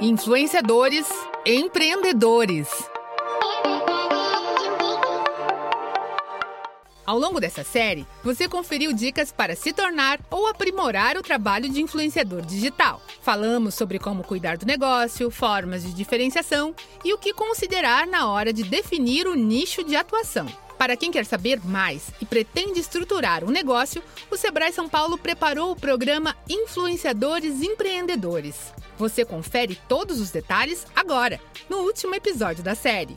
Influenciadores, empreendedores. Ao longo dessa série, você conferiu dicas para se tornar ou aprimorar o trabalho de influenciador digital. Falamos sobre como cuidar do negócio, formas de diferenciação e o que considerar na hora de definir o nicho de atuação. Para quem quer saber mais e pretende estruturar um negócio, o Sebrae São Paulo preparou o programa Influenciadores Empreendedores. Você confere todos os detalhes agora, no último episódio da série.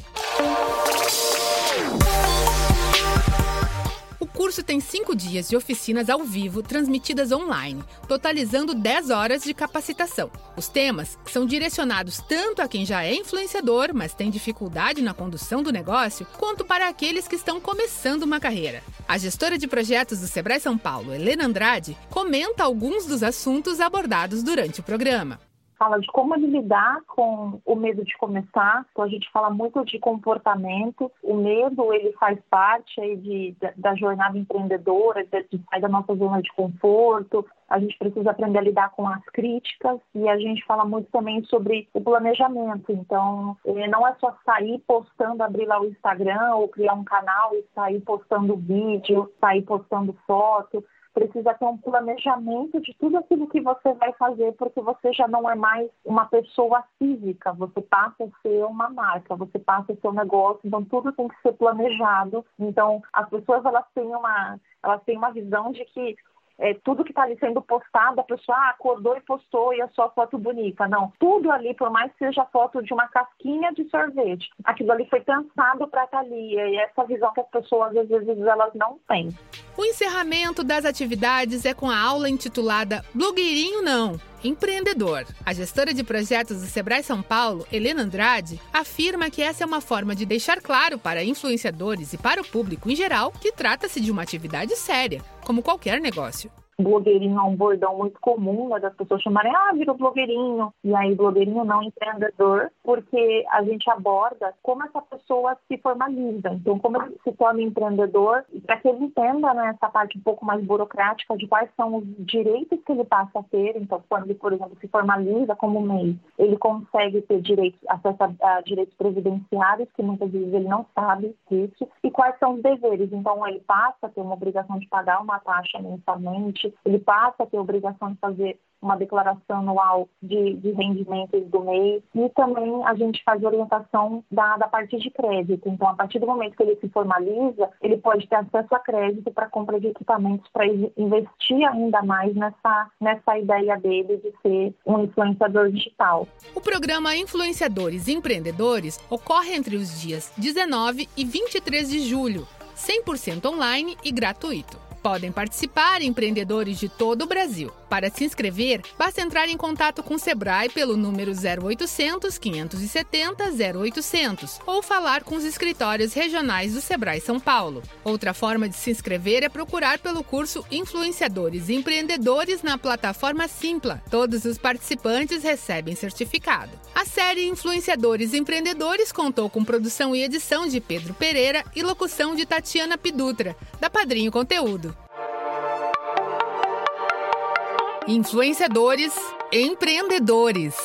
Curso tem cinco dias de oficinas ao vivo transmitidas online, totalizando 10 horas de capacitação. Os temas são direcionados tanto a quem já é influenciador, mas tem dificuldade na condução do negócio, quanto para aqueles que estão começando uma carreira. A gestora de projetos do Sebrae São Paulo, Helena Andrade, comenta alguns dos assuntos abordados durante o programa fala de como lidar com o medo de começar. Então a gente fala muito de comportamento. O medo ele faz parte aí de, da, da jornada empreendedora, de, de sair da nossa zona de conforto. A gente precisa aprender a lidar com as críticas e a gente fala muito também sobre o planejamento. Então, eh, não é só sair postando, abrir lá o Instagram ou criar um canal e sair postando vídeo, sair postando foto precisa ter um planejamento de tudo aquilo que você vai fazer, porque você já não é mais uma pessoa física, você passa a ser uma marca, você passa a ser um negócio, então tudo tem que ser planejado. Então, as pessoas elas têm uma, elas têm uma visão de que é, tudo que está ali sendo postado, a pessoa ah, acordou e postou e é só foto bonita. Não, tudo ali, por mais que seja foto de uma casquinha de sorvete, aquilo ali foi pensado para estar tá ali. E é essa visão que as pessoas, às vezes, elas não têm. O encerramento das atividades é com a aula intitulada Blogueirinho Não empreendedor. A gestora de projetos do Sebrae São Paulo, Helena Andrade, afirma que essa é uma forma de deixar claro para influenciadores e para o público em geral que trata-se de uma atividade séria, como qualquer negócio blogueirinho é um bordão muito comum, né, das pessoas chamarem, ah, virou blogueirinho. E aí, blogueirinho não empreendedor, porque a gente aborda como essa pessoa se formaliza. Então, como ele se torna empreendedor, para que ele entenda né, essa parte um pouco mais burocrática de quais são os direitos que ele passa a ter. Então, quando ele, por exemplo, se formaliza como MEI, ele consegue ter direitos, acesso a, a direitos previdenciários, que muitas vezes ele não sabe disso, e quais são os deveres. Então, ele passa a ter uma obrigação de pagar uma taxa mensalmente, ele passa a ter a obrigação de fazer uma declaração anual de, de rendimentos do mês e também a gente faz orientação da, da parte de crédito. Então, a partir do momento que ele se formaliza, ele pode ter acesso a crédito para compra de equipamentos para investir ainda mais nessa, nessa ideia dele de ser um influenciador digital. O programa Influenciadores e Empreendedores ocorre entre os dias 19 e 23 de julho, 100% online e gratuito. Podem participar empreendedores de todo o Brasil. Para se inscrever, basta entrar em contato com o Sebrae pelo número 0800 570 0800 ou falar com os escritórios regionais do Sebrae São Paulo. Outra forma de se inscrever é procurar pelo curso Influenciadores e Empreendedores na plataforma Simpla. Todos os participantes recebem certificado. Série Influenciadores Empreendedores contou com produção e edição de Pedro Pereira e locução de Tatiana Pidutra, da Padrinho Conteúdo. Influenciadores, empreendedores.